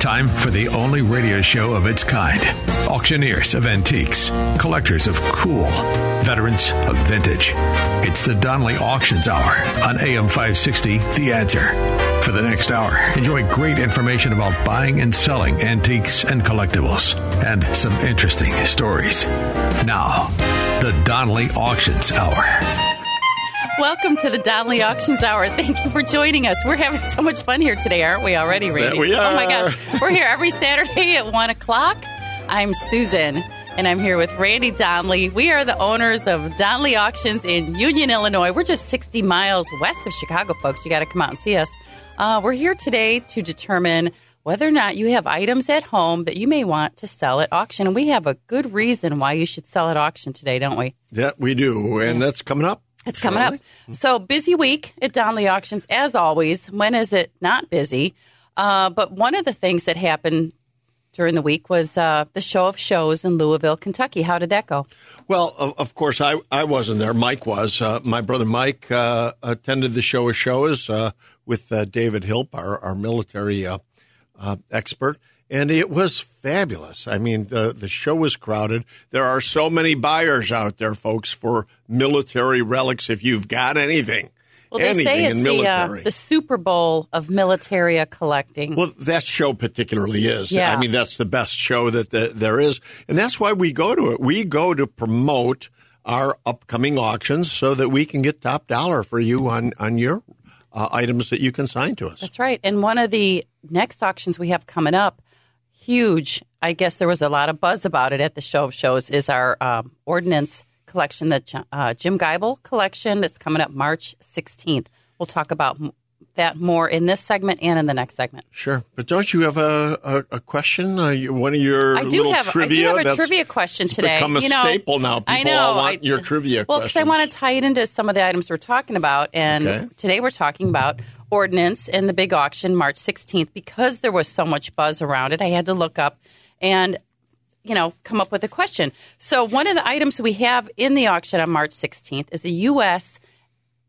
Time for the only radio show of its kind. Auctioneers of antiques, collectors of cool, veterans of vintage. It's the Donnelly Auctions Hour on AM 560, The Answer. For the next hour, enjoy great information about buying and selling antiques and collectibles, and some interesting stories. Now, the Donnelly Auctions Hour. Welcome to the Donnelly Auctions Hour. Thank you for joining us. We're having so much fun here today, aren't we already, Randy? we are. Oh my gosh. We're here every Saturday at 1 o'clock. I'm Susan, and I'm here with Randy Donnelly. We are the owners of Donnelly Auctions in Union, Illinois. We're just 60 miles west of Chicago, folks. You got to come out and see us. Uh, we're here today to determine whether or not you have items at home that you may want to sell at auction. And we have a good reason why you should sell at auction today, don't we? Yeah, we do. And that's coming up. It's coming up. So busy week at Donnelly Auctions, as always. When is it not busy? Uh, but one of the things that happened during the week was uh, the show of shows in Louisville, Kentucky. How did that go? Well, of, of course, I, I wasn't there. Mike was. Uh, my brother Mike uh, attended the show of shows uh, with uh, David Hilp, our, our military uh, uh, expert. And it was fabulous. I mean, the, the show was crowded. There are so many buyers out there, folks, for military relics if you've got anything. Well, they anything say in it's the, uh, military. the Super Bowl of militaria collecting. Well, that show particularly is. Yeah. I mean, that's the best show that the, there is. And that's why we go to it. We go to promote our upcoming auctions so that we can get top dollar for you on, on your uh, items that you can sign to us. That's right. And one of the next auctions we have coming up, huge. I guess there was a lot of buzz about it at the show of shows. Is our um, ordnance collection, the uh, Jim Geibel collection that's coming up March 16th. We'll talk about that more in this segment and in the next segment. Sure. But don't you have a, a, a question? Uh, you- one of your I do little have trivia? I do have a trivia question today. become a you know, staple now. People I know. all want I- your trivia Well, because I want to tie it into some of the items we're talking about, and Okay. today we're talking about ordnance and the big auction March 16th. Because there was so much buzz around it, I had to look up and you know come up with a question. So one of the items we have in the auction on March 16th is a U.S.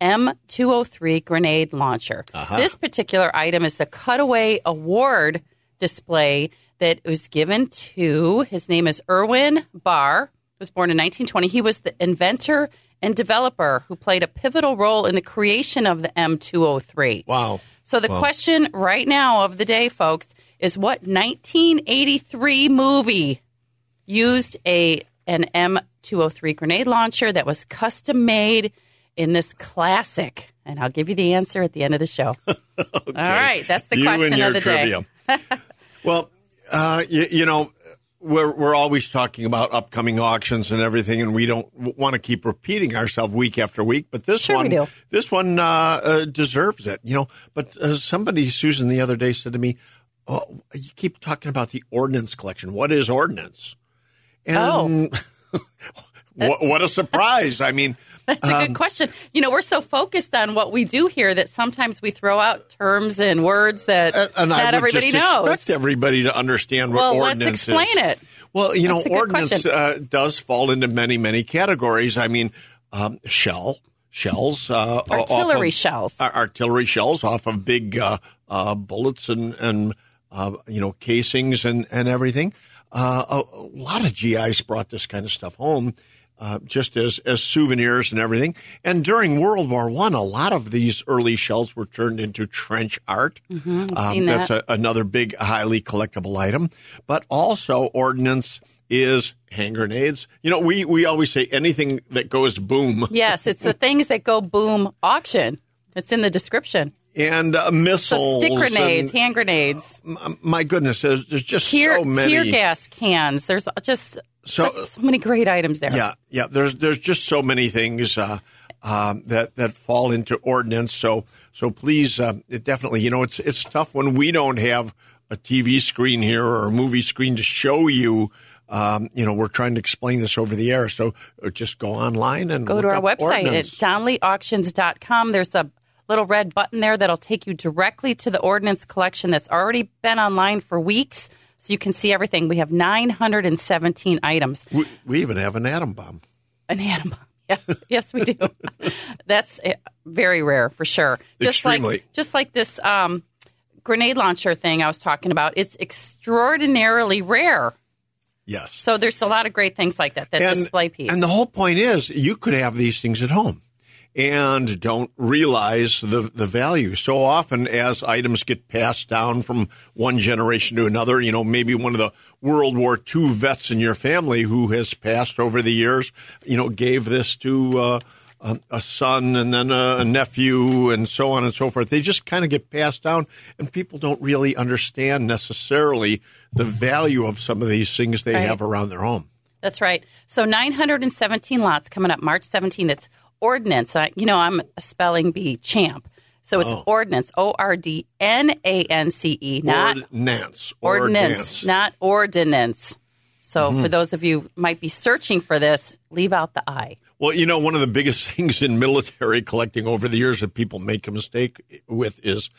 M203 grenade launcher. Uh-huh. This particular item is the Cutaway Award display that was given to his name is Erwin Barr. Was born in 1920. He was the inventor and developer who played a pivotal role in the creation of the M203. Wow. So the question right now of the day, folks, is what 1983 movie used a an M203 grenade launcher that was custom made in this classic? And I'll give you the answer at the end of the show. All right, that's the you question of the day. well, uh, you, you know, we're we're always talking about upcoming auctions and everything, and we don't want to keep repeating ourselves week after week. But this Sure one, this one uh, uh, deserves it. You know, but uh, somebody, Susan, the other day said to me, "Oh, you keep talking about the ordnance collection. What is ordnance?" And what, what a surprise! I mean. That's a Um, good question. You know, we're so focused on what we do here that sometimes we throw out terms and words that And, and I not everybody knows. expect everybody to understand what well, let's ordinance explain is. it. Well, you know, That's ordnance question. uh, does fall into many, many categories. I mean, um, shell, shells, uh, Artillery of- shells. ar- artillery shells off of big uh, uh, bullets and and uh, you know casings and and everything. Uh, a, a lot of GIs brought this kind of stuff home. Uh, just as, as souvenirs and everything, and during World War One, a lot of these early shells were turned into trench art. Mm-hmm, Um, seen that's that. a, another big, highly collectible item. But also, ordnance is hand grenades. You know, we, we always say anything that goes boom Yes, it's the things that go boom auction. It's in the description. and uh, So missiles. stick grenades, and- hand grenades, m- my goodness, there's, there's just tear, so many. tear gas cans. There's just So- so, so many great items there. Yeah, yeah. There's there's just so many things uh, um, that that fall into ordinance. So so please, uh, it definitely, you know, it's it's tough when we don't have a TV screen here or a movie screen to show you. Um, you know, we're trying to explain this over the air. So uh, just go online and Go to our website ordinance. at donnellyauctions.com. There's a little red button there that'll take you directly to the ordnance collection that's already been online for weeks. So you can see everything. We have 917 items. we, we even have an atom bomb. An atom bomb. Yeah, yes, we do. That's uh, very rare for sure. Just Extremely. like just like this um, grenade launcher thing I was talking about. It's extraordinarily rare. Yes. So there's a lot of great things like that. That display piece. And the whole point is you could have these things at home and don't realize the, the value. So often as items get passed down from one generation to another, you know, maybe one of the World War II vets in your family who has passed over the years, you know, gave this to uh, a, a son and then a, a nephew and so on and so forth. They just kind of get passed down and people don't really understand necessarily the value of some of these things they Right. have around their home. That's right. So 917 lots coming up March 17th. It's ordinance. I, you know, I'm a spelling bee champ. So it's oh. ordinance, O R D N A N C E, not ordinance. ordinance, not ordinance. So mm-hmm. for those of you who might be searching for this, leave out the I. Well, you know, one of the biggest things in military collecting over the years that people make a mistake with is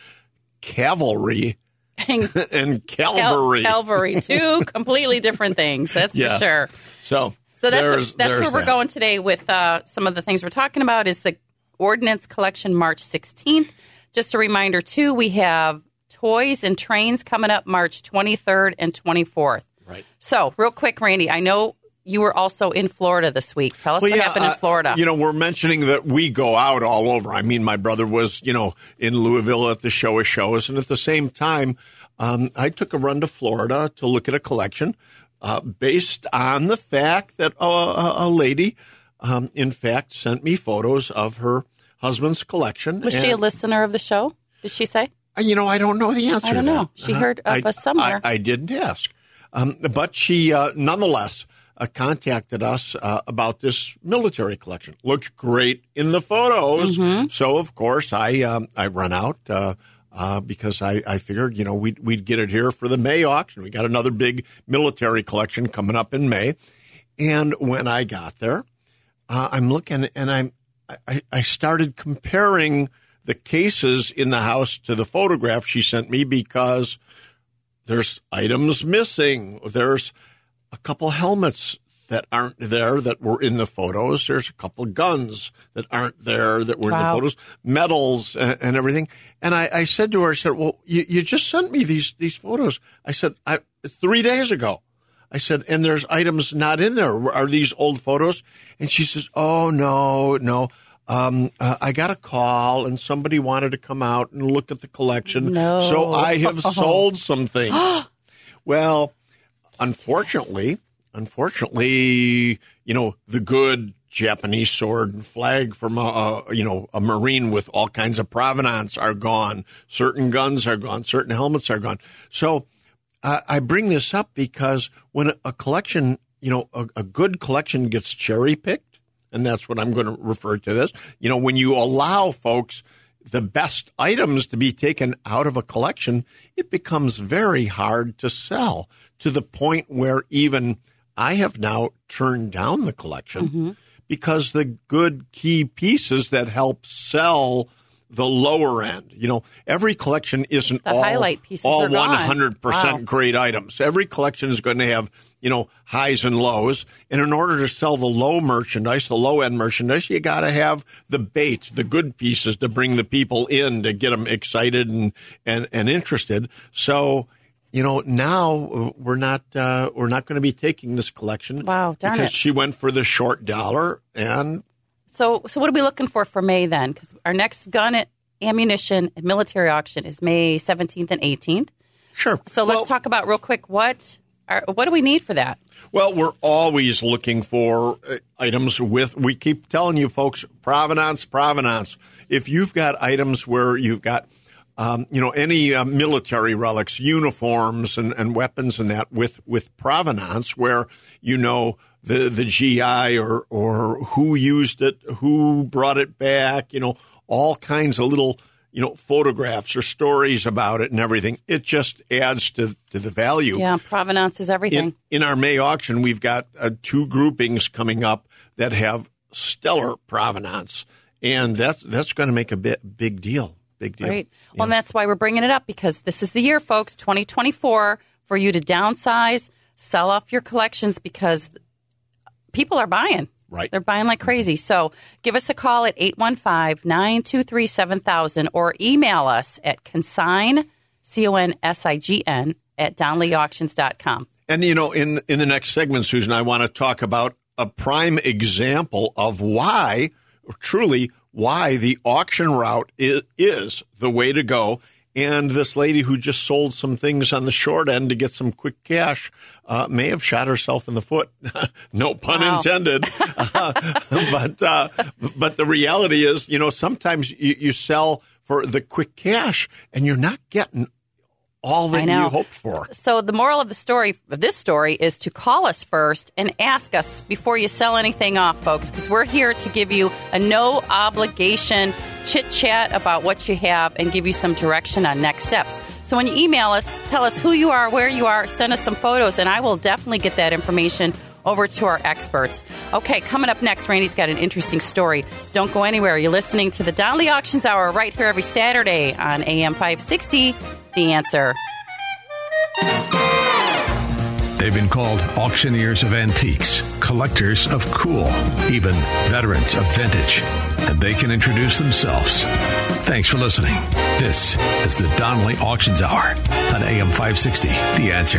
cavalry and Cal- cavalry. Two completely different things. That's Yes. for sure. So, So that's there's- that's there's where we're that. going today with uh, some of the things we're talking about is the ordinance collection March 16th. Just a reminder too, we have toys and trains coming up March 23rd and 24th. Right. So real quick, Randy, I know you were also in Florida this week. Tell us Well, what yeah, happened in uh, Florida. You know, we're mentioning that we go out all over. I mean, my brother was, you know, in Louisville at the show of shows, and at the same time, um, I took a run to Florida to look at a collection uh, based on the fact that uh, a, a lady, um, in fact, sent me photos of her husband's collection. was she a listener of the show? Did she say? Uh, You know, I don't know the answer. I don't know. She Uh, heard of I- us somewhere. I, I didn't ask, um, but she uh, nonetheless uh, contacted us uh, about this military collection. Looked great in the photos, Mm-hmm. so of course I um, I run out. Uh, because I, I figured, you know, we'd, we'd get it here for the May auction. We got another big military collection coming up in May. And when I got there, uh, I'm looking and I'm I, I started comparing the cases in the house to the photograph she sent me because there's items missing. There's a couple helmets that aren't there that were in the photos. There's a couple of guns that aren't there that were in the photos, medals and, and everything. And I, I said to her, I said, "Well, you, you just sent me these these photos." I said, I, three days ago." I said, and there's items not in there. Are these old photos? And she says, oh, no, no. Um, uh, I got a call and somebody wanted to come out and look at the collection. No. So I have sold some things. well, unfortunately, unfortunately, you know, the good Japanese sword and flag from a, a you know a marine with all kinds of provenance are gone. Certain guns are gone. Certain helmets are gone. So I I bring this up because when a- a collection, you know, a, a good collection gets cherry picked, and that's what I'm going to refer to this. You know, when you allow folks the best items to be taken out of a collection, it becomes very hard to sell to the point where even I have now turned down the collection mm-hmm. because the good key pieces that help sell the lower end, you know, every collection isn't The all, highlight pieces all 100% Wow. great items. Every collection is going to have, you know, highs and lows. And in order to sell the low merchandise, the low end merchandise, you got to have the bait, the good pieces to bring the people in to get them excited and, and, and interested. So, you know, now uh, we're not, uh, we're not going to be taking this collection. Wow, darn because it. she went for the short dollar and So, so what are we looking for for May then? Because our next gun, ammunition, and military auction is May 17th and 18th. sure. So let's talk about real quick what are, what do we need for that? Well, we're always looking for uh, items with, we keep telling you folks, provenance, provenance. If you've got items where you've got, um, you know, any uh, military relics, uniforms and, and weapons and that with, with provenance where you know the, the GI or, or who used it, who brought it back, you know, all kinds of little, you know, photographs or stories about it and everything, it just adds to, to the value. Yeah, provenance is everything. In, in our May auction, we've got uh, two groupings coming up that have stellar provenance, and that's that's going to make a bit big deal. Big deal. Right. Well, and that's why we're bringing it up because this is the year, folks, 2024, for you to downsize, sell off your collections because people are buying. Right. They're buying like crazy. So give us a call at 815 923 7000 or email us at consign, C O N S I G N, at DonnellyAuctions.com. And, you know, in, in the next segment, Susan, I want to talk about a prime example of why, truly, why the auction route is, is the way to go and this lady who just sold some things on the short end to get some quick cash uh, may have shot herself in the foot. no pun wow. intended. uh, but uh, but the reality is, you know, sometimes you, you sell for the quick cash and you're not getting all that you hoped for. So the moral of the story of this story is to call us first and ask us before you sell anything off, folks, because we're here to give you a no obligation chit chat about what you have and give you some direction on next steps. So when you email us, tell us who you are, where you are, send us some photos, and I will definitely get that information over to our experts. Okay, coming up next, Randy's got an interesting story. Don't go anywhere. You're listening to the Donnelly Auctions Hour right here every Saturday on AM 560. The answer. They've been called auctioneers of antiques, collectors of cool, even veterans of vintage. And they can introduce themselves. Thanks for listening. This is the Donnelly Auctions Hour on AM 560. The answer.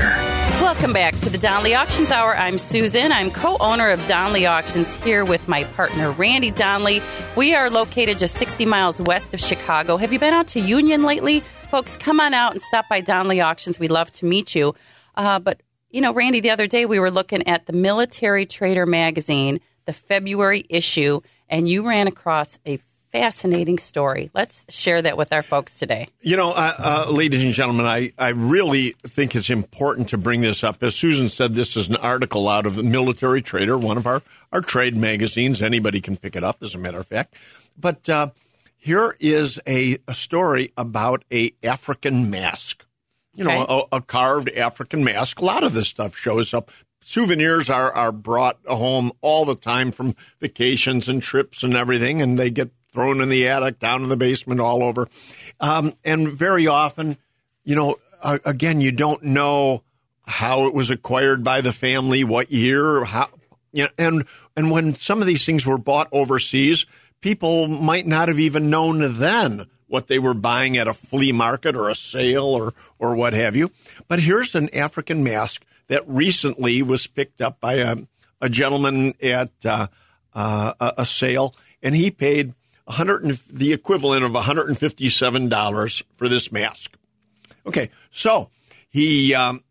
Welcome back to the Donnelly Auctions Hour. I'm Susan. I'm co owner of Donnelly Auctions here with my partner, Randy Donnelly. We are located just 60 miles west of Chicago. Have you been out to Union lately? Folks, come on out and stop by Donnelly Auctions. We'd love to meet you. Uh, but you know, Randy, the other day we were looking at the Military Trader magazine, the February issue, and you ran across a fascinating story. Let's share that with our folks today. You know, uh, uh, ladies and gentlemen, I, I really think it's important to bring this up. As Susan said, this is an article out of the Military Trader, one of our, our trade magazines. Anybody can pick it up, as a matter of fact. But uh, here is a, a story about a African mask you know, a, a, carved African mask. A lot of this stuff shows up. Souvenirs are, are brought home all the time from vacations and trips and everything, and they get thrown in the attic, down in the basement, all over. Um, and very often, you know, uh, again, you don't know how it was acquired by the family, what year, how, you know, and and when some of these things were bought overseas, people might not have even known then what they were buying at a flea market or a sale or, or what have you. But here's an African mask that recently was picked up by a, a gentleman at uh, uh, a sale, and he paid 100 the equivalent of $157 for this mask. Okay, so he um,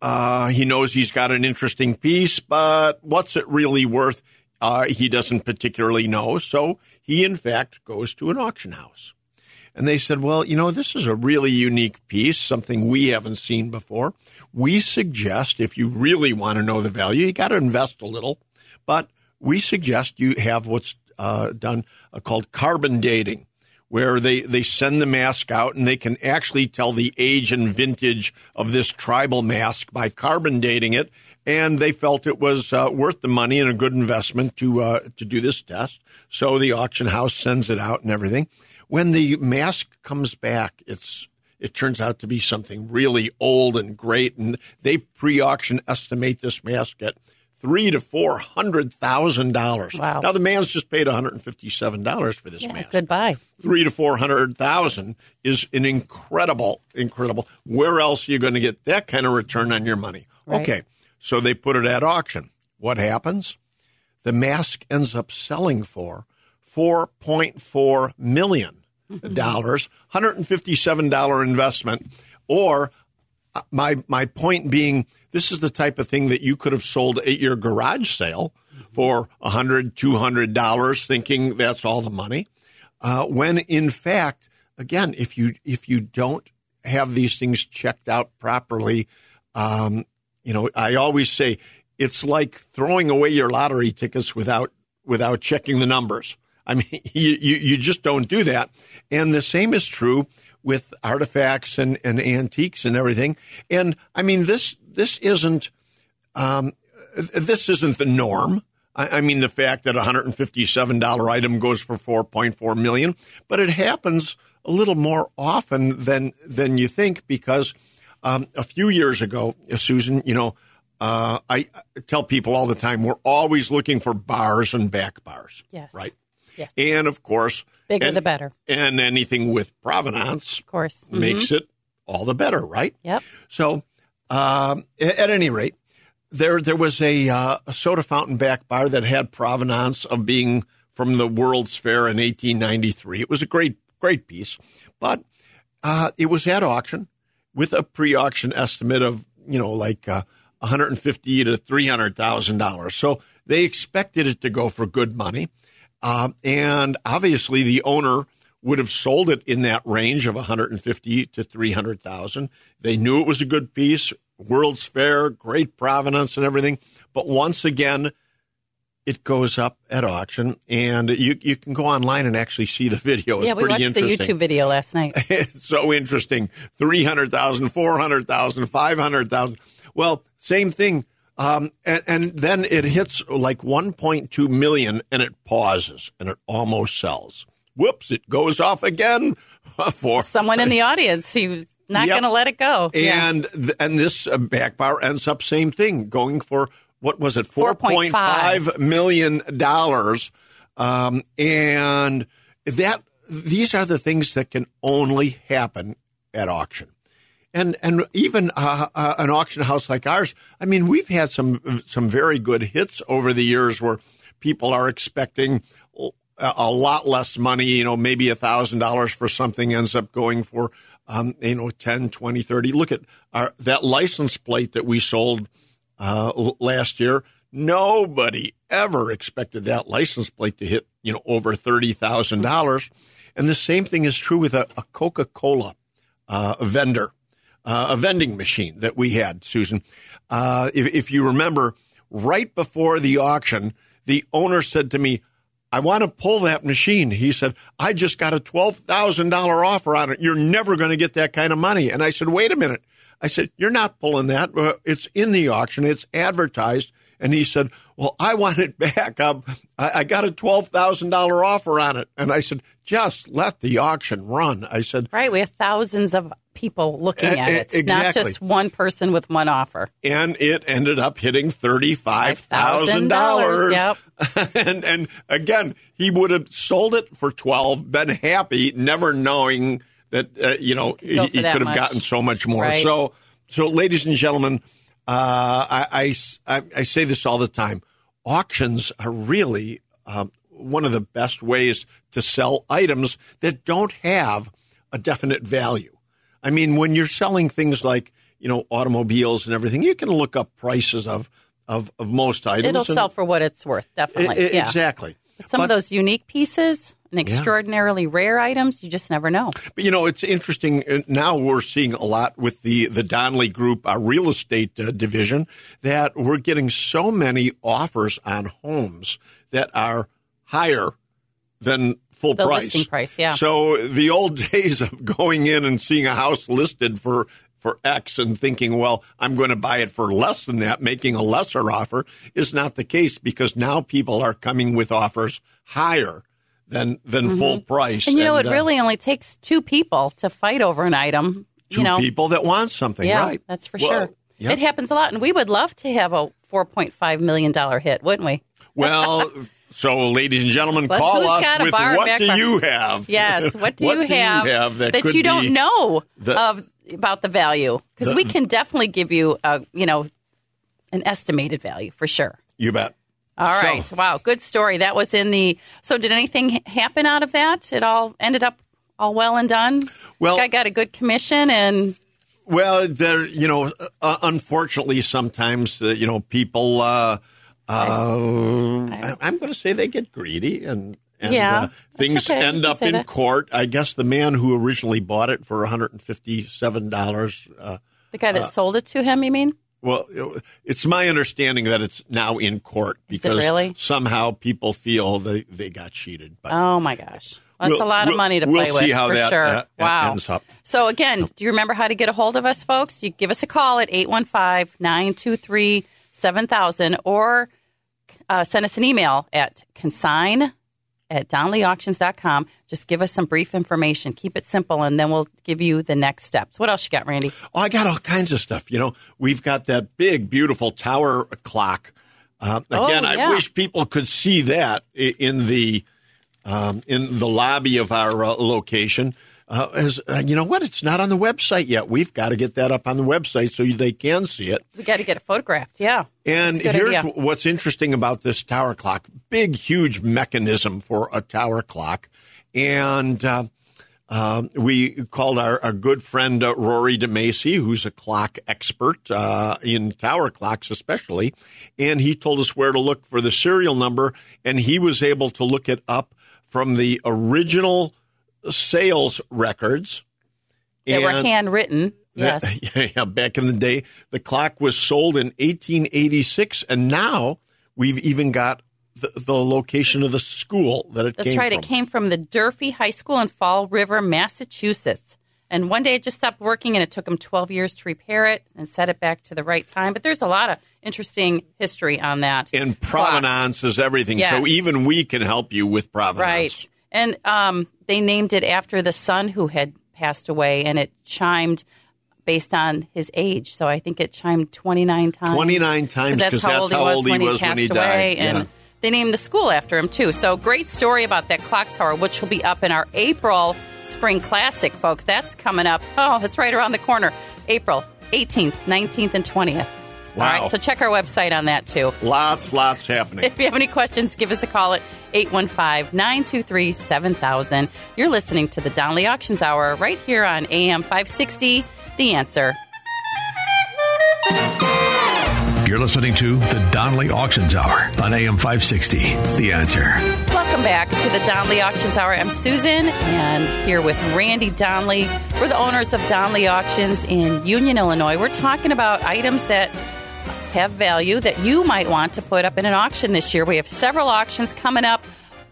uh, he knows he's got an interesting piece, but what's it really worth? Uh, he doesn't particularly know. So he, in fact, goes to an auction house. And they said, well, you know, this is a really unique piece, something we haven't seen before. We suggest if you really want to know the value, you got to invest a little, but we suggest you have what's uh, done uh, called carbon dating, where they, they send the mask out and they can actually tell the age and vintage of this tribal mask by carbon dating it. And they felt it was uh, worth the money and a good investment to uh, to do this test. So the auction house sends it out and everything when the mask comes back, it's it turns out to be something really old and great, and they pre-auction estimate this mask at three to four hundred thousand dollars. Wow! Now the man's just paid one hundred and fifty-seven dollars for this yeah, mask. Goodbye. Three to four hundred thousand is an incredible, incredible. Where else are you going to get that kind of return on your money? Right. Okay, so they put it at auction. What happens? The mask ends up selling for four point four million dollars, hundred and fifty-seven dollar investment, or uh, my my point being, this is the type of thing that you could have sold at your garage sale for a hundred, two hundred dollars, thinking that's all the money, uh, when in fact, again, if you if you don't have these things checked out properly, um, you know, I always say it's like throwing away your lottery tickets without without checking the numbers. I mean, you, you, you just don't do that. And the same is true with artifacts and, and antiques and everything. And I mean, this, this isn't, um, this isn't the norm. I, I mean, the fact that a $157 item goes for 4.4 million, but it happens a little more often than, than you think because, um, a few years ago, Susan, you know, uh, I tell people all the time, we're always looking for bars and back bars. Yes. Right. Yes. And of course, Bigger and- the better. And anything with provenance Of course. Mhm. makes it all the better, right? Yep. So, um, at any rate, there there was a, uh, a soda fountain back bar that had provenance of being from the World's Fair in 1893. It was a great great piece, but uh, it was at auction with a pre-auction estimate of you know like uh, 150 to 300 thousand dollars. So they expected it to go for good money, um, and obviously the owner would have sold it in that range of 150 to 300 thousand. They knew it was a good piece, World's Fair, great provenance and everything. But once again, it goes up at auction, and you you can go online and actually see the video. It's Yeah, we watched the. YouTube video last night. It's so interesting. 300,000, 400,000, 500,000. Well, same thing. Um, and, and then it hits like 1.2 million and it pauses and it almost sells. Whoops, it goes off again for Someone in the audience, was not Yep. going to let it go. Yeah. and th- and this uh, back bar ends up same thing, going for what was it, four point 4.5. five million dollars, um, and that these are the things that can only happen at auction. And and even uh, uh, an auction house like ours, I mean, we've had some some very good hits over the years where people are expecting a, lot less money. You know, maybe a thousand dollars for something ends up going for um, you know 10, 20, 30. Look at our, that license plate that we sold uh, last year. Nobody ever expected that license plate to hit you know over thirty thousand dollars. And the same thing is true with a, a Coca Cola uh, vendor, uh, a vending machine that we had, Susan. Uh, if, if you remember, right before the auction, the owner said to me, I want to pull that machine. He said, I just got a $12,000 offer on it. You're never going to get that kind of money. And I said, wait a minute. I said, you're not pulling that. It's in the auction. It's advertised. And he said, well, I want it back. Um, I, I got a $12,000 offer on it. And I said, just let the auction run. I said, Right. We have thousands of people looking at it, not exactly. just one person with one offer. and it ended up hitting thirty-five thousand dollars. Yep. and and again, he would have sold it for twelve, been happy, never knowing that uh, you know he, for he could have much. gotten so much more. Right. So, so ladies and gentlemen, uh, I, I- I say this all the time: auctions are really um, one of the best ways to sell items that don't have a definite value. I mean, when you're selling things like you know automobiles and everything, you can look up prices of of, of most items. It'll sell for what it's worth, definitely. I- yeah. Exactly. Some But- of those unique pieces and extraordinarily rare items, you just never know. But you know, it's interesting. uh, Now we're seeing a lot with the the Donnelly Group, our real estate uh, division, that we're getting so many offers on homes that are higher than full The price. listing price, yeah. So the old days of going in and seeing a house listed for for X and thinking, well, I'm going to buy it for less than that, making a lesser offer is not the case because now people are coming with offers higher than than full price. Mm-hmm. And you know, it uh, really only takes two people to fight over an item. two you know, people that want something, yeah, right? that's for Well, sure. yeah. It happens a lot, and we would love to have a four point five million dollar hit, wouldn't we? Well, so ladies and gentlemen, call us with what do you have? Yes. What do, you, do have you have that, could you don't know the- of about the value? Because we can definitely give you a you know an estimated value for sure. You bet. All So- right. Wow. Good story. That was in the. So, did anything happen out of that? It all ended up all well and done. Well- I got a good commission, and Well, there, you know, uh, unfortunately, sometimes uh, you know people. Uh, uh, I, I'm going to say they get greedy and. And Yeah, uh, things okay. End up in that. court. I guess the man who originally bought it for 157 dollars. Uh, the guy that sold it to him. You mean? Well, it's my understanding that it's now in court because really? somehow people feel they, they got cheated. But Oh my gosh. That's We'll- a lot of we'll- money to play with see how for that, sure. uh, wow. ends up. So again, do you remember how to get a hold of us, folks? You give us a call at 815-923-7000 or uh, send us an email at consign at donnellyauctions.com. Just give us some brief information. Keep it simple, and then we'll give you the next steps. What else you got, Randy? Oh, I got all kinds of stuff. You know, we've got that big, beautiful tower clock. Uh, Oh, again, yeah. I wish people could see that in the um, in the lobby of our uh, location. Uh, as uh, you know, what? It's not on the website yet. We've got to get that up on the website so they can see it. We got to get it photographed. Yeah. And That's a good here's idea. what's interesting about this tower clock big, huge mechanism for a tower clock. And uh, um, we called our, our good friend uh, Rory DeMacy, who's a clock expert uh, in tower clocks, especially. And he told us where to look for the serial number. And he was able to look it up from the original sales records. They were And- handwritten. Yes. yeah, back in the day, the clock was sold in 1886, and now we've even got the, the location of the school that it That's came right. from. It came from the Durfee High School in Fall River, Massachusetts. And one day it just stopped working, and it took them 12 years to repair it and set it back to the right time. But there's a lot of interesting history on that. and clock. provenance is everything. So even we can help you with provenance. Right. And um, they named it after the son who had passed away, and it chimed based on his age. So I think it chimed 29 times. 29 times, 'cause that's how old he was when when passed he away. died. And they named the school after him, too. So great story about that clock tower, which will be up in our April Spring Classic, folks. That's coming up. Oh, it's right around the corner. April 18th, 19th, and 20th. All Wow. right, so check our website on that, too. Lots, lots happening. If you have any questions, give us a call at 815 923 7000. You're listening to the Donnelly Auctions Hour right here on AM 560. The answer. You're listening to the Donnelly Auctions Hour on AM 560. The answer. Welcome back to the Donnelly Auctions Hour. I'm Susan and here with Randy Donnelly. We're the owners of Donnelly Auctions in Union, Illinois. We're talking about items that have value that you might want to put up in an auction this year. We have several auctions coming up,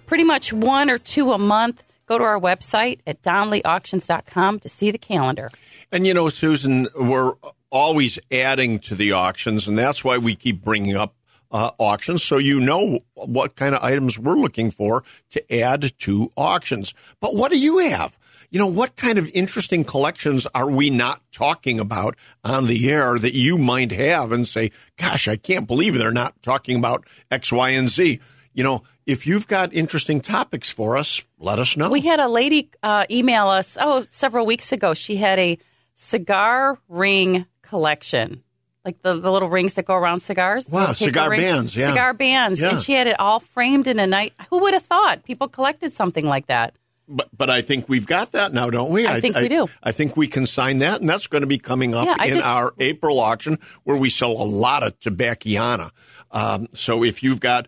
pretty much one or two a month. Go to our website at donnellyauctions.com to see the calendar. And you know, Susan, we're always adding to the auctions, and that's why we keep bringing up uh, auctions, so you know what kind of items we're looking for to add to auctions. But what do you have? You know, what kind of interesting collections are we not talking about on the air that you might have and say, gosh, I can't believe they're not talking about X, Y, and Z? You know, if you've got interesting topics for us, let us know. We had a lady uh, email us, oh, several weeks ago. She had a cigar ring collection. Like the, the little rings that go around cigars. Wow, cigar rings. bands, yeah. Cigar bands. Yeah. And she had it all framed in a night. Who would have thought people collected something like that? But but I think we've got that now, don't we? I think we do. I think we can sign that, and that's going to be coming up Yeah, in just- our April auction where we sell a lot of tobacciana. Um, so if you've got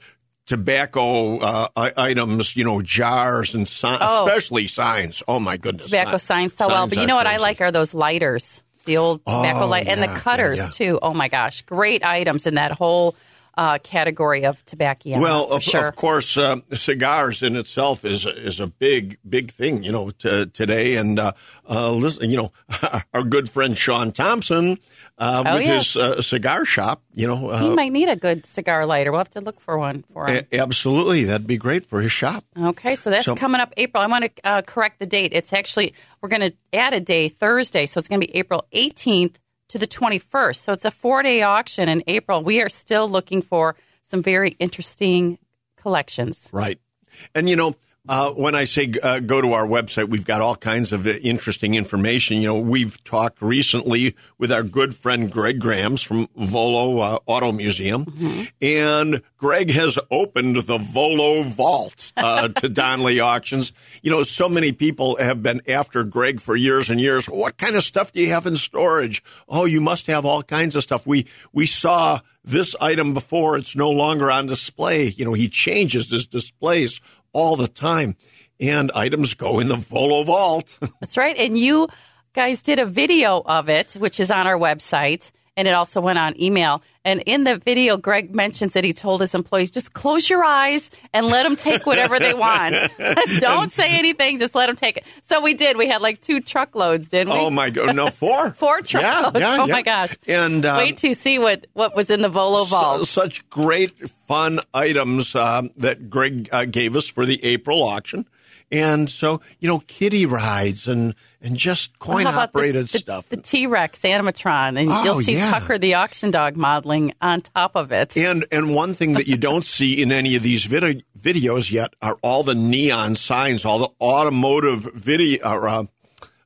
tobacco uh, items, you know, jars and si- Oh. especially signs. Oh my goodness, Tobacco Si- signs so well. But you know what I like are those lighters, the old tobacco Oh, light, and the yeah, yeah, cutters yeah. too. Oh my gosh, great items in that whole uh, category of tobacco. Well, of, sure. of course, uh, cigars in itself is a, is a big big thing, you know, t- today. And uh, uh, listen, you know, our good friend Sean Thompson uh, Oh, with yes. his uh, cigar shop, you know, uh, he might need a good cigar lighter. We'll have to look for one for him. A- absolutely, that'd be great for his shop. Okay, so that's So- coming up April. I want to uh, correct the date. It's actually, we're going to add a day Thursday, so it's going to be April 18th to the 21st. So it's a four day auction in April. We are still looking for some very interesting collections. Right, and you know. Uh, when I say uh, go to our website, we've got all kinds of uh, interesting information. You know, we've talked recently with our good friend Greg Grams from Volo uh, Auto Museum, and Greg has opened the Volo Vault uh, to Donnelly Auctions. You know, so many people have been after Greg for years and years. What kind of stuff do you have in storage? Oh, you must have all kinds of stuff. We we saw this item before; it's no longer on display. You know, he changes his displays all the time, and items go in the Volo Vault. That's right. And you guys did a video of it, which is on our website. And it also went on email. And in the video, Greg mentions that he told his employees, just close your eyes and let them take whatever they want. Don't say anything, just let them take it. So we did. We had like two truckloads, didn't we? Oh my god, no, four, Four truckloads. Yeah, yeah, oh yeah. my gosh! And uh, Wait to see what what was in the Volo vault. such great fun items um, that Greg uh, gave us for the April auction. And so, you know, kitty rides and, and just coin How about the- operated the, stuff. The T Rex animatron, and Oh, you'll see yeah. Tucker the auction dog modeling on top of it. And and one thing that you don't see in any of these vid- videos yet are all the neon signs, all the automotive video uh,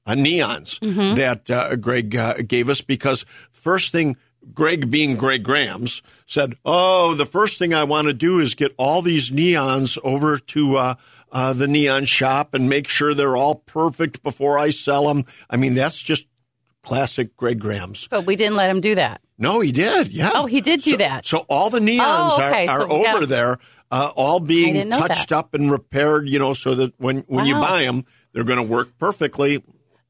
uh, neons Mm-hmm. that uh, Greg uh, gave us. Because first thing, Greg being Greg Grams said, "Oh, the first thing I want to do is get all these neons over to." Uh, the neon shop and make sure they're all perfect before I sell them. I mean, that's just classic Greg Grams. but we didn't let him do that. No, he did. Yeah. Oh, he did do So- that. So all the neons Oh, okay. are, are So, yeah. over there, uh, all being touched that. up and repaired. You know, so that when when you buy them, they're going to work perfectly.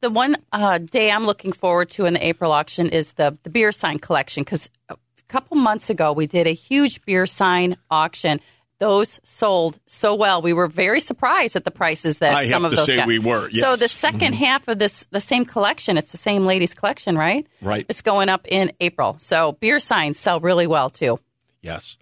The one uh, day I'm looking forward to in the April auction is the the beer sign collection because a couple months ago we did a huge beer sign auction. Those sold so well. We were very surprised at the prices that I some have of to those say got. we were, So the 2nd half of this, the same collection, it's the same ladies collection, right? Right. It's going up in April. So beer signs sell really well too. Yes.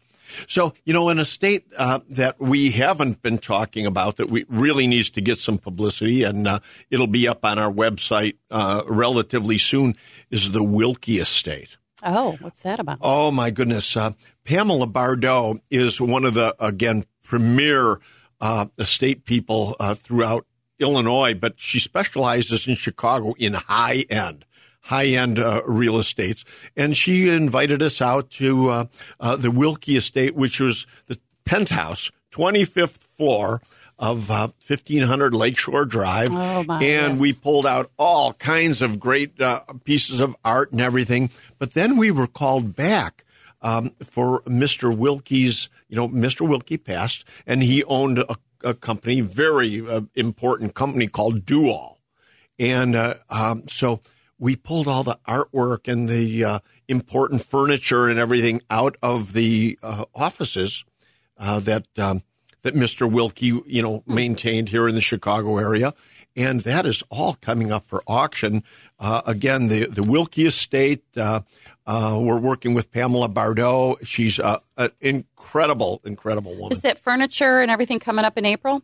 So you know, in a state uh, that we haven't been talking about, that we really needs to get some publicity, and uh, it'll be up on our website uh, relatively soon, is the Wilkie Estate. Oh, what's that about? Oh my goodness. Uh, Pamela Bardo is one of the, again, premier uh, estate people uh, throughout Illinois, but she specializes in Chicago in high end. High end uh, real estates. And she invited us out to uh, uh, the Wilkie Estate, which was the penthouse, 25th floor of uh, 1500 Lakeshore Drive. Oh, and yes. we pulled out all kinds of great uh, pieces of art and everything. But then we were called back um, for Mr. Wilkie's, you know, Mr. Wilkie passed, and he owned a, a company, very uh, important company called Dual. And uh, um, so we pulled all the artwork and the uh, important furniture and everything out of the uh, offices uh, that um, that Mr. Wilkie, you know, maintained here in the Chicago area, and that is all coming up for auction. Uh, again, the the Wilkie Estate. Uh, uh, we're working with Pamela Bardo. She's uh, an incredible, incredible woman. Is that furniture and everything coming up in April?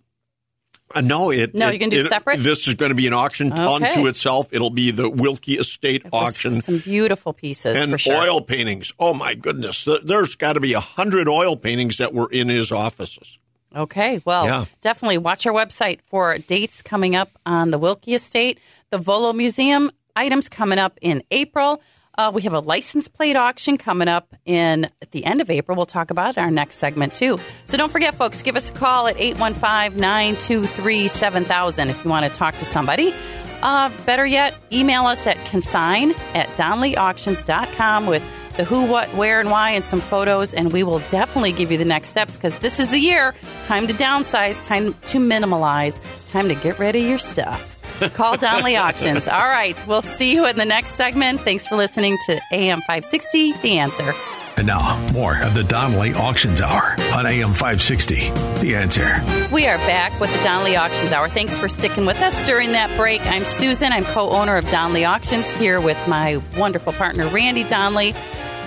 Uh, no, it. No, you can do it- separate? This is going to be an auction Okay. unto itself. It'll be the Wilkie Estate auction. Some beautiful pieces and for sure. oil paintings. Oh my goodness! There's got to be a hundred oil paintings that were in his offices. Okay, well, Yeah. definitely watch our website for dates coming up on the Wilkie Estate, the Volo Museum items coming up in April. Uh, we have a license plate auction coming up in at the end of April. We'll talk about it in our next segment too. So don't forget, folks, give us a call at 815-923-7000 if you want to talk to somebody. Uh, better yet, email us at consign at donnellyauctions.com with the who, what, where, and why, and some photos, and we will definitely give you the next steps because this is the year. Time to downsize, time to minimalize, time to get rid of your stuff. Call Donnelly Auctions. All right, we'll see you in the next segment. Thanks for listening to AM 560, The Answer. And now, more of the Donnelly Auctions Hour on AM 560. The answer. We are back with the Donnelly Auctions Hour. Thanks for sticking with us during that break. I'm Susan. I'm co owner of Donnelly Auctions here with my wonderful partner, Randy Donnelly.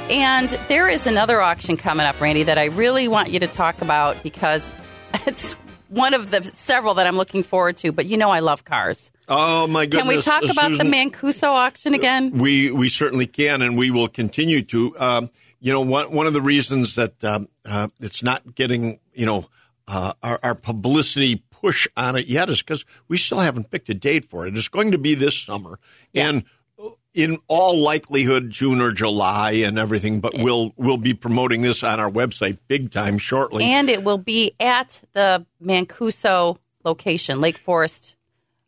And there is another auction coming up, Randy, that I really want you to talk about because it's one of the several that I'm looking forward to. But you know, I love cars. Oh my goodness! Can we talk about Susan, the Mancuso auction again? We we certainly can, and we will continue to. Um, you know, one one of the reasons that um, uh, it's not getting you know uh, our, our publicity push on it yet is because we still haven't picked a date for it. It's going to be this summer, and in all likelihood, June or July and everything. But we'll we'll be promoting this on our website big time shortly. And it will be at the Mancuso location, Lake Forest.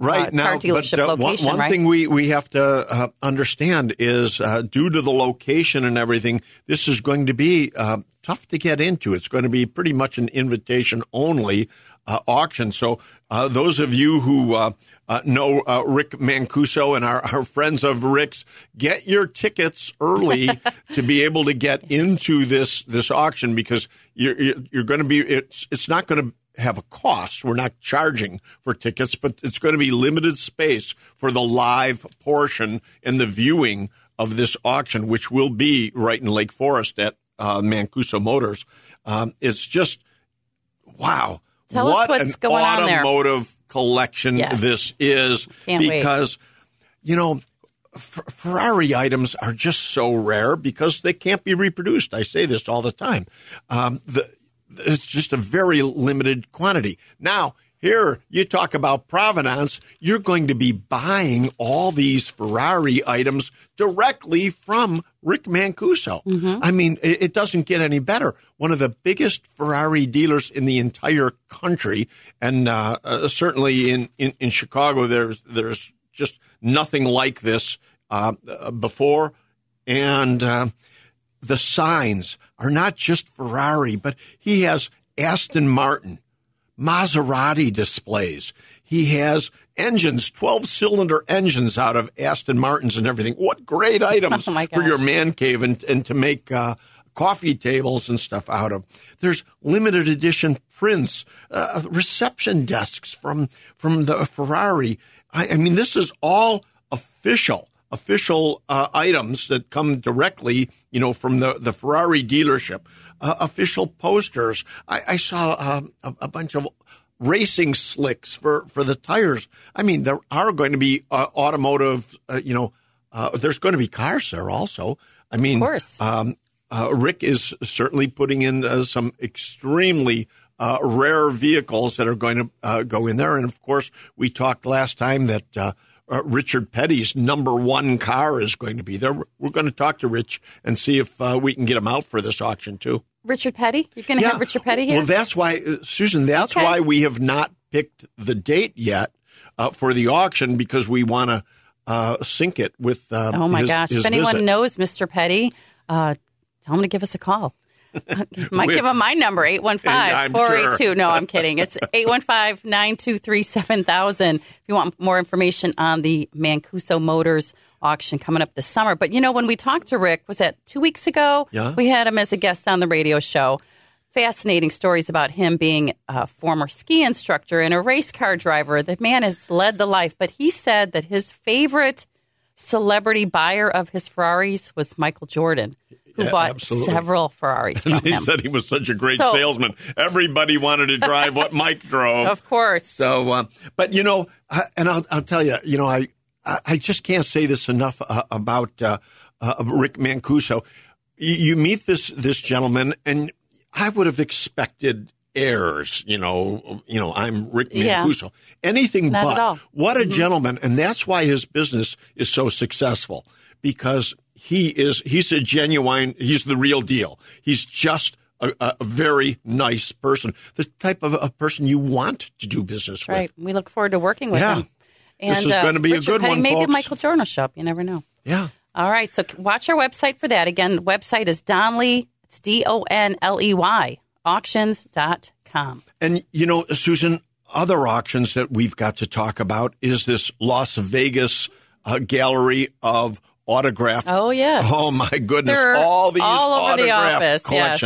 Right uh, now, but uh, one, location, one right? thing we, we have to uh, understand is uh, due to the location and everything, this is going to be uh, tough to get into. It's going to be pretty much an invitation only uh, auction. So uh, those of you who uh, uh know uh, Rick Mancuso and our, our, friends of Rick's, get your tickets early to be able to get into this this auction because you're you're going to be it's it's not going to have a cost. We're not charging for tickets, but it's going to be limited space for the live portion and the viewing of this auction, which will be right in Lake Forest at uh, Mancuso Motors. Um, it's just wow Tell what us what's an going on automotive collection Yes. this is Can't wait. because you know Ferrari items are just so rare because they can't be reproduced. I say this all the time. Um, the, it's just a very limited quantity. Now, here you talk about provenance. You're going to be buying all these Ferrari items directly from Rick Mancuso. I mean, it, it doesn't get any better. One of the biggest Ferrari dealers in the entire country, and uh, uh, certainly in, in, in Chicago, there's there's just nothing like this uh, uh, before. And uh, the signs are not just Ferrari, but he has Aston Martin, Maserati displays. He has engines, 12 cylinder engines out of Aston Martins and everything. What great items Oh, for your man cave and, and to make uh, coffee tables and stuff out of. There's limited edition prints, uh, reception desks from from the Ferrari. I, I mean, this is all official official uh, items that come directly, you know, from the, the Ferrari dealership. Uh, official posters. I, I saw um, a, a bunch of racing slicks for, for the tires. I mean, there are going to be uh, automotive, uh, you know, uh, there's going to be cars there also. I mean, Of course. um, uh, Rick is certainly putting in uh, some extremely uh, rare vehicles that are going to uh, go in there. And of course, we talked last time that uh, Richard Petty's number one car is going to be there. We're going to talk to Rich and see if uh, we can get him out for this auction too. Richard Petty? You're going to have Richard Petty here? Well, that's why, uh, Susan, that's Okay. why we have not picked the date yet uh, for the auction because we want to uh, sync it with. Uh, oh, my his- gosh. his if anyone visit. knows Mr. Petty, uh, tell him to give us a call. Might We- give him my number, 815 I'm 482. No, I'm kidding. It's 815 923 7000. If you want more information on the Mancuso Motors auction coming up this summer. But you know, when we talked to Rick, was that two weeks ago? Yeah. We had him as a guest on the radio show. Fascinating stories about him being a former ski instructor and a race car driver. The man has led the life, but he said that his favorite celebrity buyer of his Ferraris was Michael Jordan, who Yeah, bought absolutely. several Ferraris from him. said he was such a great So- salesman. Everybody wanted to drive what Mike drove. Of course. So, uh, but you know, I, and I'll, I'll tell you, you know, I, I just can't say this enough uh, about uh, uh, Rick Mancuso. You, you meet this this gentleman, and I would have expected heirs. You know, you know, I'm Rick Yeah. Mancuso. Anything Not but. Mm-hmm. what a gentleman, and that's why his business is so successful because he is he's a genuine, he's the real deal. He's just. A, a very nice person, the type of a person you want to do business with. Right. We look forward to working with Yeah. him. And, This is uh, gonna be a good Petty, one, Maybe folks. Michael Jordan shop. You never know. Yeah. All right. So watch our website for that. Again, the website is Donnelly. It's D O N L E Y auctions.com. And, you know, Susan, other auctions that we've got to talk about is this Las Vegas uh, gallery of autographed. Oh, yeah. Oh, my goodness. They're all these all over the office, yes.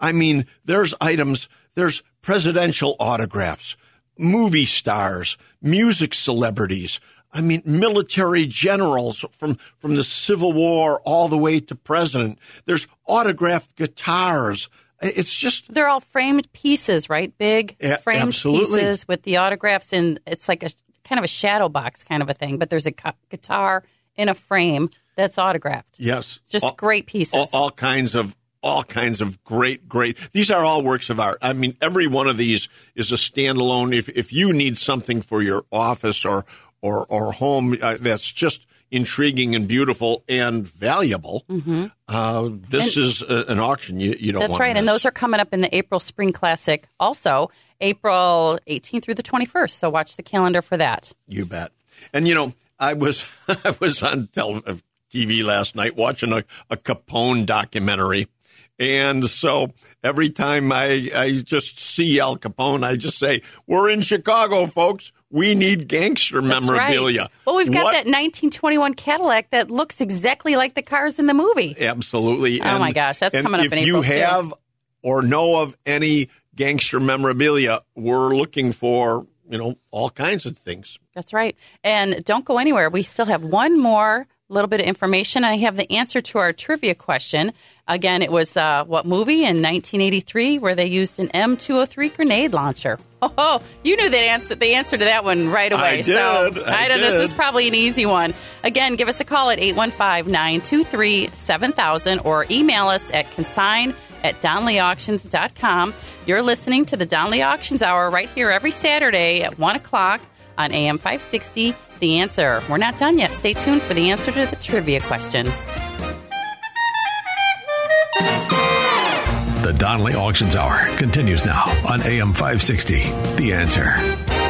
I mean, there's items, there's presidential autographs, movie stars, music celebrities. I mean, military generals from, from the Civil War all the way to president. There's autographed guitars. It's just They're all framed pieces, right? Big Yeah, framed absolutely. pieces with the autographs, and it's like a kind of a shadow box kind of a thing. But there's a gu- guitar in a frame that's autographed. Yes, Just all, great pieces. all, all kinds of all kinds of great, great. These are all works of art. I mean, every one of these is a standalone. If if you need something for your office or or or home, uh, that's just intriguing and beautiful and valuable. Uh, this is a, an auction you you don't. Mm-hmm. That's right. And those are coming up in the April Spring Classic also, April 18th through the 21st. So watch the calendar for that. You bet. And you know, I was I was on tel- uh, TV last night watching a, a Capone documentary, And so every time I, I just see Al Capone, I just say, We're in Chicago, folks. We need gangster That's memorabilia. Right. Well, we've got What- that 1921 Cadillac that looks exactly like the cars in the movie. Absolutely. Oh, my gosh, that's and coming up if in you April, too. have or know of any gangster memorabilia, we're looking for, you know, all kinds of things. That's right. And don't go anywhere. We still have one more little bit of information. I have the answer to our trivia question. Again, it was uh, what movie in 1983 where they used an M203 grenade launcher? Oh, you knew the answer, the answer to that one right away. I so did. I know this is probably an easy one. Again, give us a call at 815 923 7000 or email us at consign at donnellyauctions.com. You're listening to the Donnelly Auctions Hour right here every Saturday at 1 o'clock on AM 560. The answer. We're not done yet. Stay tuned for the answer to the trivia question. The Donnelly Auctions Hour continues now on AM 560. The answer.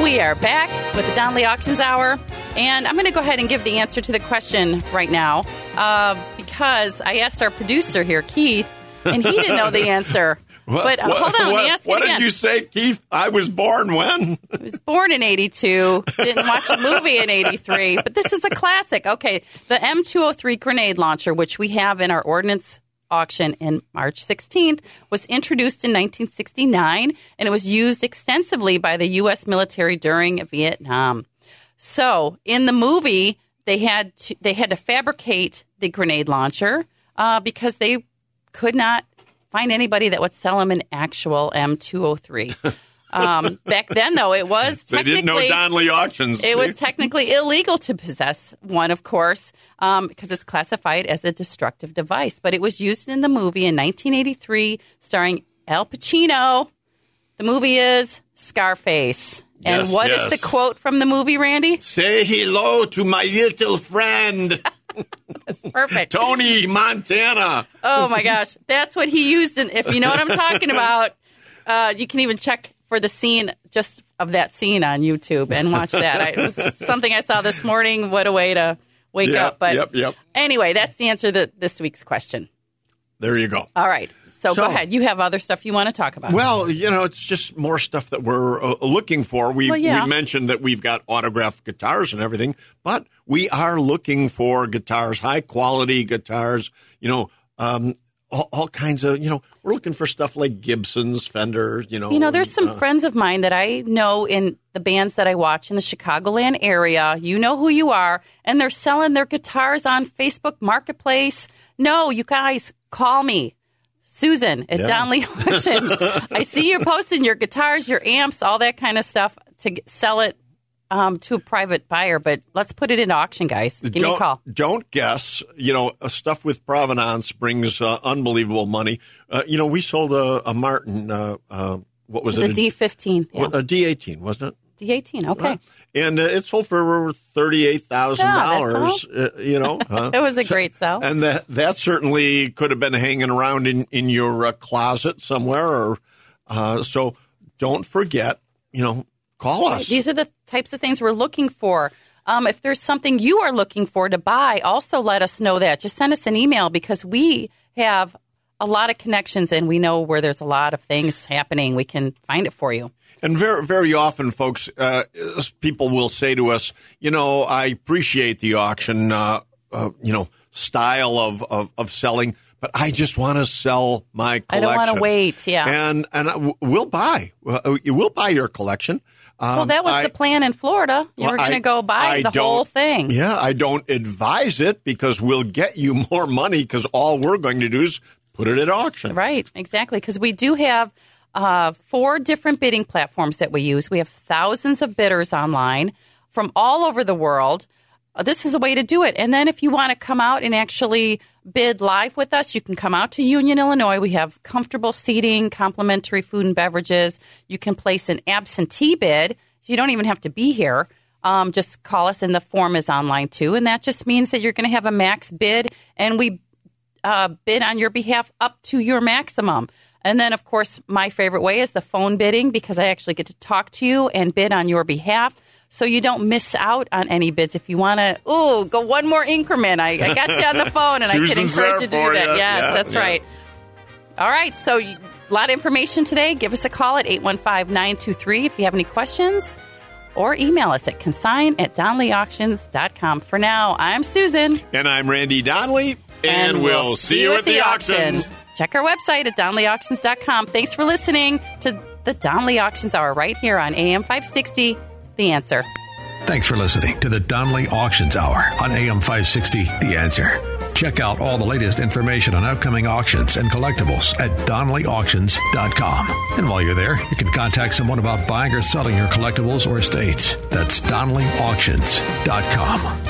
We are back with the Donley Auctions Hour, and I'm going to go ahead and give the answer to the question right now uh, because I asked our producer here, Keith, and he didn't know the answer. What- but uh, what- hold on, let me what, ask what again. did you say, Keith? I was born when? I was born in 82, didn't watch the movie in 83, but this is a classic. Okay, the M203 grenade launcher, which we have in our ordnance auction in March 16th, was introduced in 1969 and it was used extensively by the U.S. military during Vietnam. So in the movie, they had to, they had to fabricate the grenade launcher uh, because they could not find anybody that would sell them an actual M203. Um, back then, though, it was They didn't know technically- Donnelly Auctions. it was technically illegal to possess one, of course, um, because it's classified as a destructive device. But it was used in the movie in 1983, starring Al Pacino. The movie is Scarface. And Yes, what is yes. the quote from the movie, Randy? Say hello to my little friend, Perfect. Tony Montana. Oh my gosh, that's what he used. In, if you know what I'm talking about, uh, you can even check for the scene just of that scene on YouTube and watch that. I, it was something I saw this morning. What a way to wake Yep, up! But yep, yep. anyway, that's the answer to this week's question. There you go. All right, so, So- go ahead. You have other stuff you want to talk about? Well, you know, it's just more stuff that we're uh, looking for. We, Well, yeah. we mentioned that we've got autographed guitars and everything, but we are looking for guitars, high quality guitars, you know, um, all, all kinds of, you know, we're looking for stuff like Gibsons, Fenders, you know. You know, there's some uh, friends of mine that I know in the bands that I watch in the Chicagoland area. You know who you are, and they're selling their guitars on Facebook Marketplace. No, you guys, call me. Susan at Yeah. Donnelly Auctions. I see you're posting your guitars, your amps, all that kind of stuff to sell it um, to a private buyer. But let's put it in auction, guys. Give me a call. Don't guess. You know, stuff with provenance brings uh, unbelievable money. Uh, you know, we sold a, a Martin. Uh, uh, what was The it? D15. Yeah. A D18, wasn't it? D18. Okay. And uh, it sold for over thirty-eight thousand Yeah, dollars. Uh, you know, huh? It was a great sell. and that that certainly could have been hanging around in in your uh, closet somewhere. Or uh, so, don't forget. You know, call us. These are the types of things we're looking for. Um, if there's something you are looking for to buy, also let us know that. Just send us an email because we have a lot of connections and we know where there's a lot of things happening. We can find it for you. And very, very often, folks, uh, people will say to us, you know, I appreciate the auction, uh, uh, you know, style of, of, of selling, but I just want to sell my collection. I don't wanna wait, yeah. And and uh, we'll buy, uh, we'll buy your collection. Um, Well, that was I- the plan in Florida. You well, were going to go buy I the whole thing. Yeah, I don't advise it because we'll get you more money because all we're going to do is put it at auction. Right, exactly. Because we do have uh, four different bidding platforms that we use. We have thousands of bidders online from all over the world. Uh, this is the way to do it. And then if you want to come out and actually bid live with us, you can come out to Union, Illinois. We have comfortable seating, complimentary food and beverages. You can place an absentee bid. So you don't even have to be here. Um, just call us, and the form is online too. And that just means that you're going to have a max bid, and we uh, bid on your behalf up to your maximum. And then, of course, my favorite way is the phone bidding because I actually get to talk to you and bid on your behalf. So you don't miss out on any bids. If you want to, oh, go one more increment. I, I got you on the phone and I can encourage you to do that. you. Yes, Yeah, that's yeah. right. All right. So, a lot of information today. Give us a call at 815 923 if you have any questions or email us at consign at donnellyauctions.com. For now, I'm Susan. And I'm Randy Donnelly. And, we'll, see you at the auction. Check our website at donnellyauctions.com. Thanks for listening to the Donnelly Auctions Hour right here on AM 560. The answer. Thanks for listening to the Donnelly Auctions Hour on AM 560 The Answer. Check out all the latest information on upcoming auctions and collectibles at donnellyauctions.com. And while you're there, you can contact someone about buying or selling your collectibles or estates. That's donnellyauctions.com.